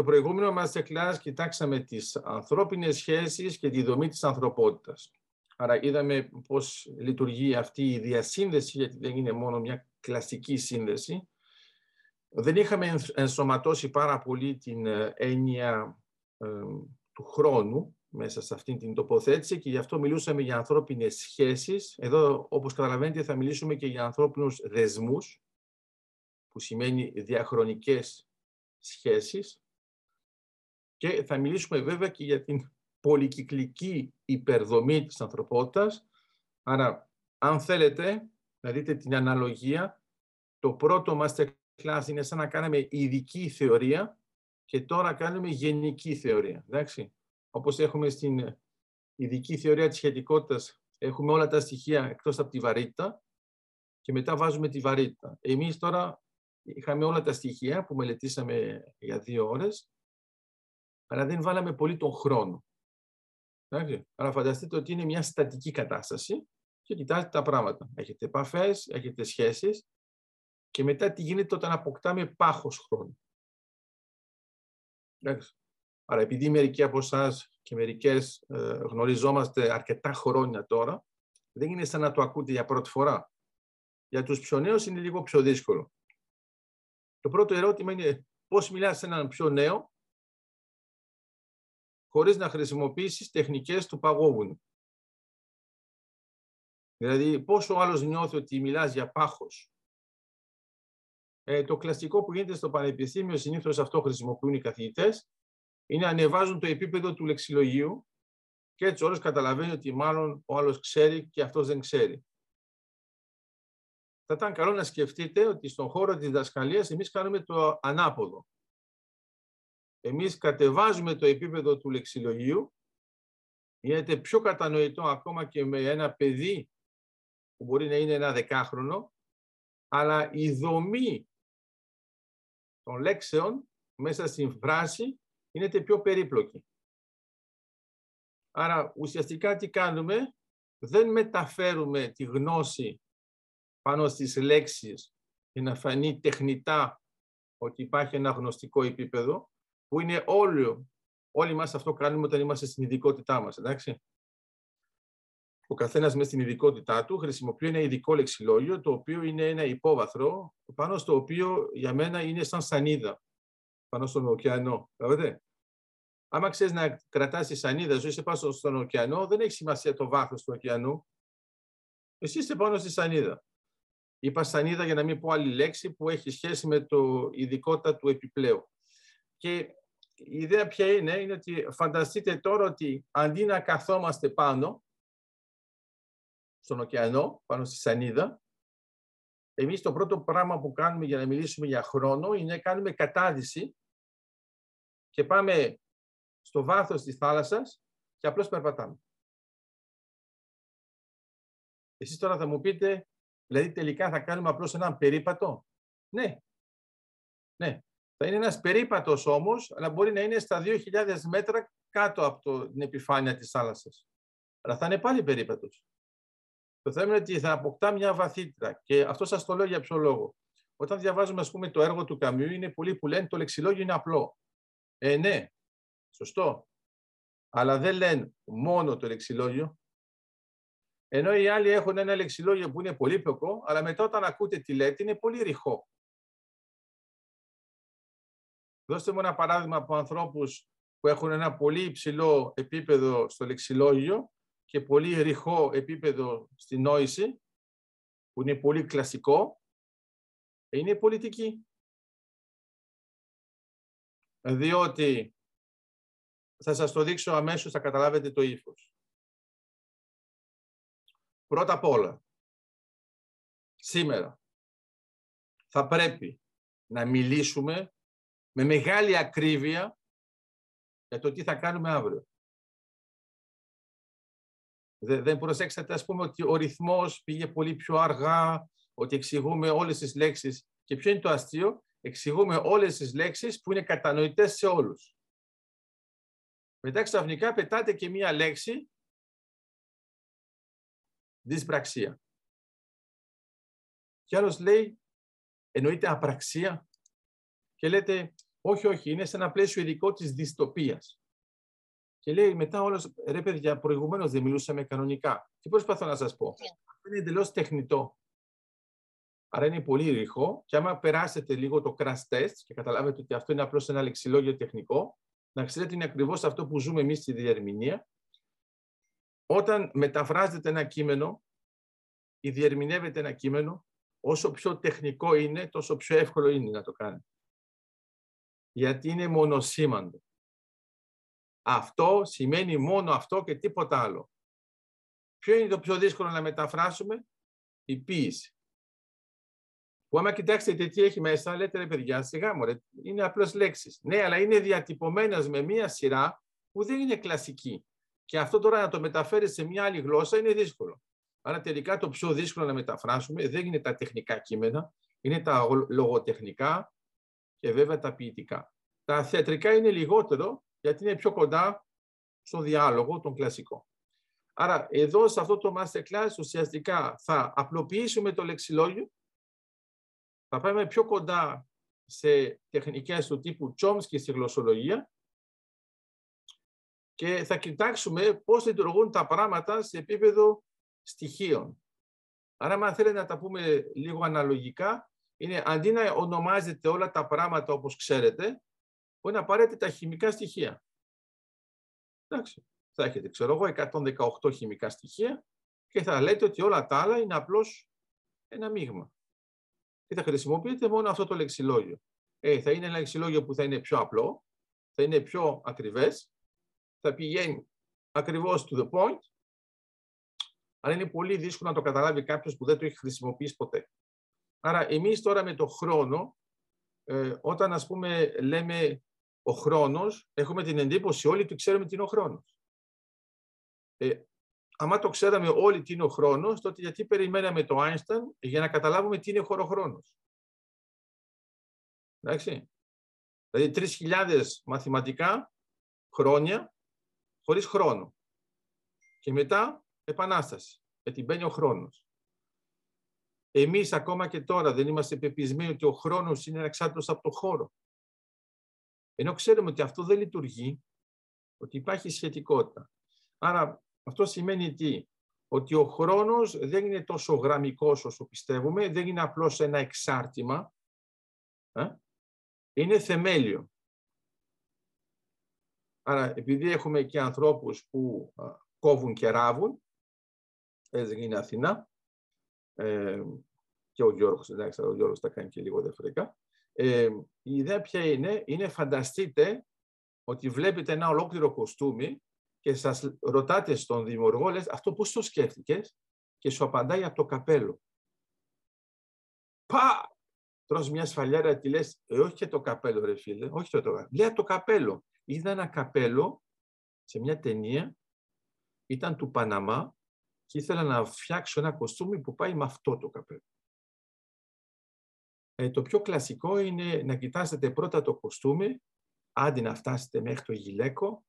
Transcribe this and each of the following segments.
Στο προηγούμενο masterclass κοιτάξαμε τις ανθρώπινες σχέσεις και τη δομή της ανθρωπότητας. Άρα είδαμε πώς λειτουργεί αυτή η διασύνδεση, γιατί δεν είναι μόνο μια κλασική σύνδεση. Δεν είχαμε ενσωματώσει πάρα πολύ την ε, έννοια ε, του χρόνου μέσα σε αυτήν την τοποθέτηση και γι' αυτό μιλούσαμε για ανθρώπινες σχέσεις. Εδώ, όπως καταλαβαίνετε, θα μιλήσουμε και για ανθρώπινους δεσμούς, που σημαίνει διαχρονικές σχέσεις. Και θα μιλήσουμε βέβαια και για την πολυκυκλική υπερδομή της ανθρωπότητας. Άρα, αν θέλετε να δείτε την αναλογία, το πρώτο masterclass είναι σαν να κάναμε ειδική θεωρία και τώρα κάνουμε γενική θεωρία. Εντάξει. Όπως έχουμε στην ειδική θεωρία της σχετικότητας, έχουμε όλα τα στοιχεία εκτός από τη βαρύτητα και μετά βάζουμε τη βαρύτητα. Εμείς τώρα είχαμε όλα τα στοιχεία που μελετήσαμε για δύο ώρες, αλλά δεν βάλαμε πολύ τον χρόνο. Άρα φανταστείτε ότι είναι μια στατική κατάσταση και κοιτάζετε τα πράγματα. Έχετε επαφές, έχετε σχέσεις και μετά τι γίνεται όταν αποκτάμε πάχος χρόνου. Άρα επειδή μερικοί από εσάς και μερικές ε, γνωριζόμαστε αρκετά χρόνια τώρα, δεν είναι σαν να το ακούτε για πρώτη φορά. Για τους πιο νέους είναι λίγο πιο δύσκολο. Το πρώτο ερώτημα είναι πώς μιλάς σε έναν πιο νέο χωρίς να χρησιμοποιήσεις τεχνικές του παγόβουνου. Δηλαδή, πόσο ο άλλος νιώθει ότι μιλάς για πάχος. Ε, το κλασικό που γίνεται στο πανεπιστήμιο, συνήθως αυτό χρησιμοποιούν οι καθηγητές, είναι να ανεβάζουν το επίπεδο του λεξιλογίου και έτσι όλος καταλαβαίνει ότι μάλλον ο άλλος ξέρει και αυτός δεν ξέρει. Θα ήταν καλό να σκεφτείτε ότι στον χώρο της δασκαλίας εμείς κάνουμε το ανάποδο. Εμείς κατεβάζουμε το επίπεδο του λεξιλογίου, γίνεται πιο κατανοητό ακόμα και με ένα παιδί που μπορεί να είναι ένα δεκάχρονο, αλλά η δομή των λέξεων μέσα στην φράση είναι πιο περίπλοκη. Άρα ουσιαστικά τι κάνουμε, δεν μεταφέρουμε τη γνώση πάνω στις λέξεις για να φανεί τεχνητά ότι υπάρχει ένα γνωστικό επίπεδο, που είναι όλο, όλοι μας αυτό κάνουμε όταν είμαστε στην ειδικότητά μας, εντάξει. Ο καθένας μες στην ειδικότητά του χρησιμοποιεί ένα ειδικό λεξιλόγιο, το οποίο είναι ένα υπόβαθρο, πάνω στο οποίο για μένα είναι σαν σανίδα, πάνω στον ωκεανό. Βλέπετε. Άμα ξέρεις να κρατάς τη σανίδα σου, είσαι πάνω στον ωκεανό, δεν έχει σημασία το βάθος του ωκεανού. Εσύ είσαι πάνω στη σανίδα. Είπα σανίδα για να μην πω άλλη λέξη που έχει σχέση με το ειδικότητα του επιπλέον. Και η ιδέα ποια είναι, είναι ότι φανταστείτε τώρα ότι αντί να καθόμαστε πάνω στον ωκεανό, πάνω στη σανίδα, εμείς το πρώτο πράγμα που κάνουμε για να μιλήσουμε για χρόνο είναι να κάνουμε κατάδυση και πάμε στο βάθος της θάλασσας και απλώς περπατάμε. Εσείς τώρα θα μου πείτε, δηλαδή τελικά θα κάνουμε απλώς έναν περίπατο; Ναι. Ναι. Θα είναι ένας περίπατος όμως, αλλά μπορεί να είναι στα 2.000 μέτρα κάτω από το, την επιφάνεια της θάλασσας. Αλλά θα είναι πάλι περίπατος. Το θέμα είναι ότι θα αποκτά μια βαθύτητα. Και αυτό σας το λέω για ποιο λόγο. Όταν διαβάζουμε, ας πούμε, το έργο του Καμιού, είναι πολλοί που λένε το λεξιλόγιο είναι απλό. Ε, ναι, σωστό. Αλλά δεν λένε μόνο το λεξιλόγιο. Ενώ οι άλλοι έχουν ένα λεξιλόγιο που είναι πολύ ποκό, αλλά μετά όταν ακούτε τι λέτε είναι πολύ ρηχό. Δώστε μου ένα παράδειγμα από ανθρώπους που έχουν ένα πολύ υψηλό επίπεδο στο λεξιλόγιο και πολύ ρηχό επίπεδο στη νόηση, που είναι πολύ κλασικό, είναι πολιτική. Διότι θα σας το δείξω αμέσως, θα καταλάβετε το ύφος. Πρώτα απ' όλα, σήμερα θα πρέπει να μιλήσουμε με μεγάλη ακρίβεια για το τι θα κάνουμε αύριο. Δεν προσέξατε, ας πούμε, ότι ο ρυθμός πήγε πολύ πιο αργά, ότι εξηγούμε όλες τις λέξεις. Και ποιο είναι το αστείο, εξηγούμε όλες τις λέξεις που είναι κατανοητές σε όλους. Μετά ξαφνικά πετάτε και μία λέξη δυσπραξία. Και άλλος λέει, εννοείται απραξία. Και λέτε, Όχι, όχι, είναι σε ένα πλαίσιο ειδικό της δυστοπίας. Και λέει μετά όλος, ρε παιδιά, προηγουμένως δεν μιλούσαμε κανονικά. Τι προσπαθώ να σας πω. Ναι. Είναι εντελώς τεχνητό. Άρα είναι πολύ ρηχό και άμα περάσετε λίγο το crash test και καταλάβετε ότι αυτό είναι απλώς ένα λεξιλόγιο τεχνικό, να ξέρετε ότι είναι ακριβώς αυτό που ζούμε εμείς στη διερμηνία. Όταν μεταφράζετε ένα κείμενο ή διερμηνεύετε ένα κείμενο, όσο πιο τεχνικό είναι, τόσο πιο εύκολο είναι να το κάνει. Γιατί είναι μονοσήμαντο. Αυτό σημαίνει μόνο αυτό και τίποτα άλλο. Ποιο είναι το πιο δύσκολο να μεταφράσουμε; Η ποίηση. Που άμα κοιτάξετε τι έχει μέσα, λέτε ρε παιδιά, σιγά μου, είναι απλώς λέξεις. Ναι, αλλά είναι διατυπωμένες με μία σειρά που δεν είναι κλασική. Και αυτό τώρα να το μεταφέρεις σε μια άλλη γλώσσα είναι δύσκολο. Άρα τελικά το πιο δύσκολο να μεταφράσουμε δεν είναι τα τεχνικά κείμενα, είναι τα λογοτεχνικά και βέβαια τα ποιητικά. Τα θεατρικά είναι λιγότερο γιατί είναι πιο κοντά στο διάλογο τον κλασικό. Άρα εδώ σε αυτό το masterclass ουσιαστικά θα απλοποιήσουμε το λεξιλόγιο, θα πάμε πιο κοντά σε τεχνικές του τύπου Chomsky στη γλωσσολογία και θα κοιτάξουμε πώς λειτουργούν τα πράγματα σε επίπεδο στοιχείων. Άρα, αν θέλετε να τα πούμε λίγο αναλογικά, είναι αντί να ονομάζετε όλα τα πράγματα όπως ξέρετε, μπορεί να πάρετε τα χημικά στοιχεία. Εντάξει, θα έχετε, ξέρω εγώ, 118 χημικά στοιχεία και θα λέτε ότι όλα τα άλλα είναι απλώς ένα μείγμα. Και θα χρησιμοποιείτε μόνο αυτό το λεξιλόγιο. Ε, θα είναι ένα λεξιλόγιο που θα είναι πιο απλό, θα είναι πιο ακριβές, θα πηγαίνει ακριβώς to the point αλλά είναι πολύ δύσκολο να το καταλάβει κάποιος που δεν το έχει χρησιμοποιήσει ποτέ. Άρα εμείς τώρα με το χρόνο, ε, όταν ας πούμε λέμε ο χρόνος, έχουμε την εντύπωση όλοι ότι ξέρουμε τι είναι ο χρόνος. Ε, άμα το ξέραμε όλοι τι είναι ο χρόνος, τότε γιατί περιμέναμε το Einstein για να καταλάβουμε τι είναι χωροχρόνος. Εντάξει. Δηλαδή 3.000 μαθηματικά χρόνια χωρίς χρόνο. Και μετά επανάσταση, γιατί μπαίνει ο χρόνος. Εμείς ακόμα και τώρα δεν είμαστε πεπισμένοι ότι ο χρόνος είναι εξάρτητος από το χώρο. Ενώ ξέρουμε ότι αυτό δεν λειτουργεί, ότι υπάρχει σχετικότητα. Άρα αυτό σημαίνει τι, ότι ο χρόνος δεν είναι τόσο γραμμικός όσο πιστεύουμε, δεν είναι απλώς ένα εξάρτημα, ε; είναι θεμέλιο. Άρα επειδή έχουμε και ανθρώπους που κόβουν και ράβουν, έτσι είναι Αθηνά. Ε, και ο Γιώργος, εντάξει, ο Γιώργος τα κάνει και λίγο διαφορετικά. Ε, η ιδέα ποια είναι, είναι φανταστείτε ότι βλέπετε ένα ολόκληρο κοστούμι και σας ρωτάτε στον δημιουργό, λες, αυτό πώς το σκέφτηκες; και σου απαντάει από το καπέλο. Πα! Τρως μια σφαλιάρα και λες, ε, όχι και το καπέλο ρε φίλε, όχι το, το Λέει το καπέλο. Είδα ένα καπέλο σε μια ταινία, ήταν του Παναμά και ήθελα να φτιάξω ένα κοστούμι που πάει με αυτό το καπέλο. Ε, το πιο κλασικό είναι να κοιτάσετε πρώτα το κοστούμι, άντι να φτάσετε μέχρι το γυλαίκο,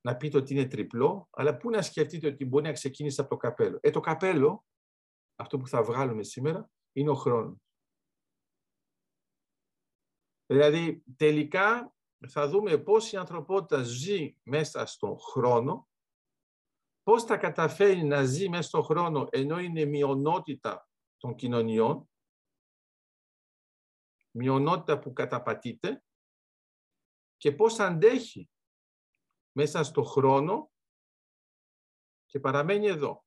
να πείτε ότι είναι τριπλό, αλλά πού να σκεφτείτε ότι μπορεί να ξεκινήσει από το καπέλο. Ε, το καπέλο, αυτό που θα βγάλουμε σήμερα, είναι ο χρόνος. Δηλαδή, τελικά θα δούμε πώς η ανθρωπότητα ζει μέσα στον χρόνο πώς θα καταφέρει να ζει μέσα στον χρόνο ενώ είναι μειονότητα των κοινωνιών, μειονότητα που καταπατείται και πώς αντέχει μέσα στον χρόνο και παραμένει εδώ.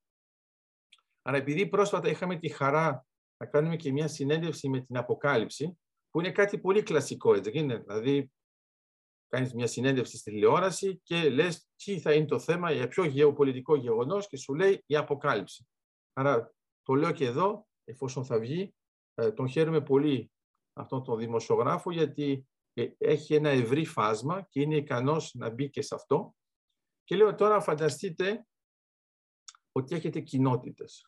Άρα επειδή πρόσφατα είχαμε τη χαρά να κάνουμε και μια συνέντευξη με την Αποκάλυψη, που είναι κάτι πολύ κλασικό, έτσι Δηλαδή, κάνεις μια συνέντευξη στη τηλεόραση και λες τι θα είναι το θέμα για ποιο γεωπολιτικό γεγονός και σου λέει η αποκάλυψη. Άρα το λέω και εδώ, εφόσον θα βγει, ε, τον χαίρομαι πολύ αυτόν τον δημοσιογράφο γιατί ε, έχει ένα ευρύ φάσμα και είναι ικανός να μπει και σε αυτό. Και λέω τώρα φανταστείτε ότι έχετε κοινότητες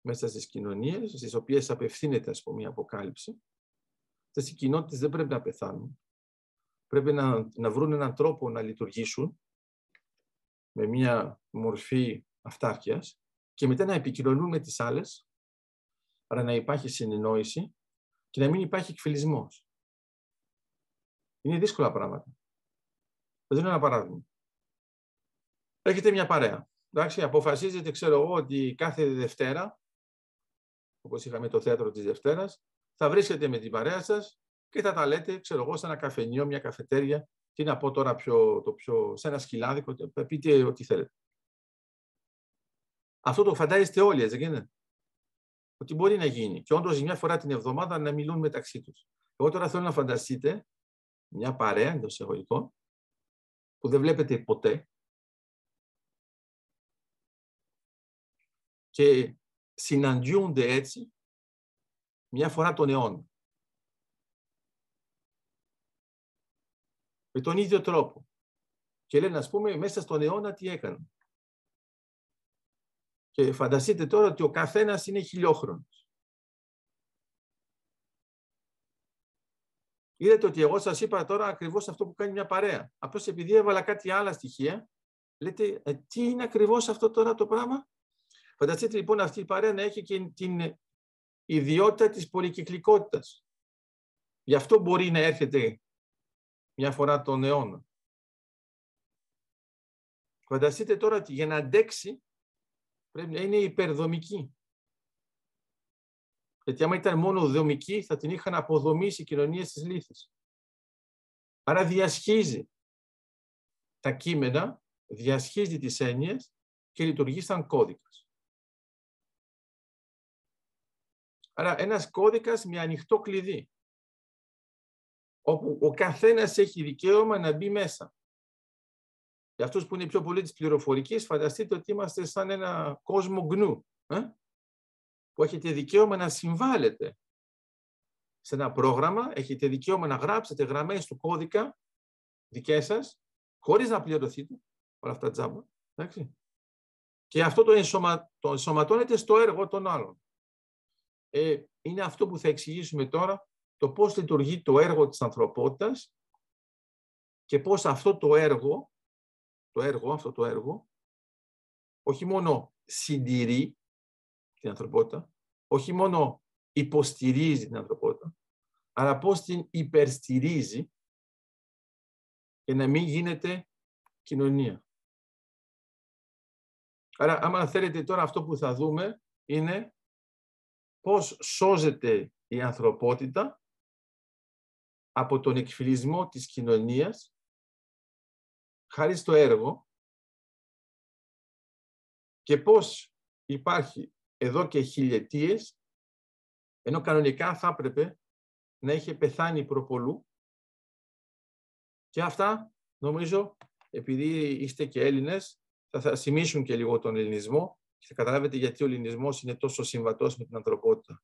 μέσα στις κοινωνίες, στις οποίες απευθύνεται ας πούμε η αποκάλυψη. Αυτές οι κοινότητες δεν πρέπει να πεθάνουν πρέπει να, να βρουν έναν τρόπο να λειτουργήσουν με μια μορφή αυτάρκειας και μετά να επικοινωνούν με τις άλλες, άρα να υπάρχει συνεννόηση και να μην υπάρχει εκφυλισμός. Είναι δύσκολα πράγματα. Θα δίνω ένα παράδειγμα. Έχετε μια παρέα. Εντάξει, αποφασίζετε, ξέρω εγώ, ότι κάθε Δευτέρα, όπως είχαμε το θέατρο της Δευτέρας, θα βρίσκετε με την παρέα σας και θα τα λέτε, ξέρω εγώ, σε ένα καφενείο, μια καφετέρια, τι να πω τώρα πιο, το πιο, σε ένα σκυλάδικο, πείτε ό,τι θέλετε. Αυτό το φαντάζεστε όλοι, έτσι δεν είναι; Ότι μπορεί να γίνει. Και όντως μια φορά την εβδομάδα να μιλούν μεταξύ τους. Εγώ τώρα θέλω να φανταστείτε μια παρέα εντός εισαγωγικών που δεν βλέπετε ποτέ και συναντιούνται έτσι μια φορά τον αιώνα. Με τον ίδιο τρόπο. Και λένε, ας πούμε, μέσα στον αιώνα τι έκαναν. Και φανταστείτε τώρα ότι ο καθένας είναι χιλιόχρονος. Είδατε ότι εγώ σας είπα τώρα ακριβώς αυτό που κάνει μια παρέα. Απλώς επειδή έβαλα κάτι άλλα στοιχεία, λέτε ε, τι είναι ακριβώς αυτό τώρα το πράγμα; Φανταστείτε λοιπόν αυτή η παρέα να έχει και την ιδιότητα της πολυκυκλικότητας. Γι' αυτό μπορεί να έρχεται μια φορά τον αιώνα. Φανταστείτε τώρα ότι για να αντέξει πρέπει να είναι υπερδομική. Γιατί άμα ήταν μόνο δομική θα την είχαν αποδομήσει οι κοινωνίες της λύθης. Άρα διασχίζει τα κείμενα, διασχίζει τις έννοιες και λειτουργεί σαν κώδικας. Άρα ένας κώδικας με ανοιχτό κλειδί, όπου ο καθένας έχει δικαίωμα να μπει μέσα. Για αυτούς που είναι πιο πολύ της πληροφορικής, φανταστείτε ότι είμαστε σαν ένα κόσμο γνού, ε; που έχετε δικαίωμα να συμβάλλετε σε ένα πρόγραμμα, έχετε δικαίωμα να γράψετε γραμμές του κώδικα δικές σας, χωρίς να πληρωθείτε, όλα αυτά τζάμπα, εντάξει. Και αυτό το, ενσωμα, το ενσωματώνεται στο έργο των άλλων. Ε, είναι αυτό που θα εξηγήσουμε τώρα, το πώς λειτουργεί το έργο της ανθρωπότητας και πώς αυτό το έργο το έργο, αυτό το έργο, όχι μόνο συντηρεί την ανθρωπότητα, όχι μόνο υποστηρίζει την ανθρωπότητα, αλλά πώς την υπερστηρίζει και να μην γίνεται κοινωνία. Άρα, άμα θέλετε τώρα αυτό που θα δούμε είναι πώς σώζεται η ανθρωπότητα από τον εκφυλισμό της κοινωνίας χάρη στο έργο και πώς υπάρχει εδώ και χιλιετίες, ενώ κανονικά θα έπρεπε να είχε πεθάνει προπολού. Και αυτά, νομίζω, επειδή είστε και Έλληνες, θα, θα σημίσουν και λίγο τον ελληνισμό και θα καταλάβετε γιατί ο ελληνισμός είναι τόσο συμβατός με την ανθρωπότητα.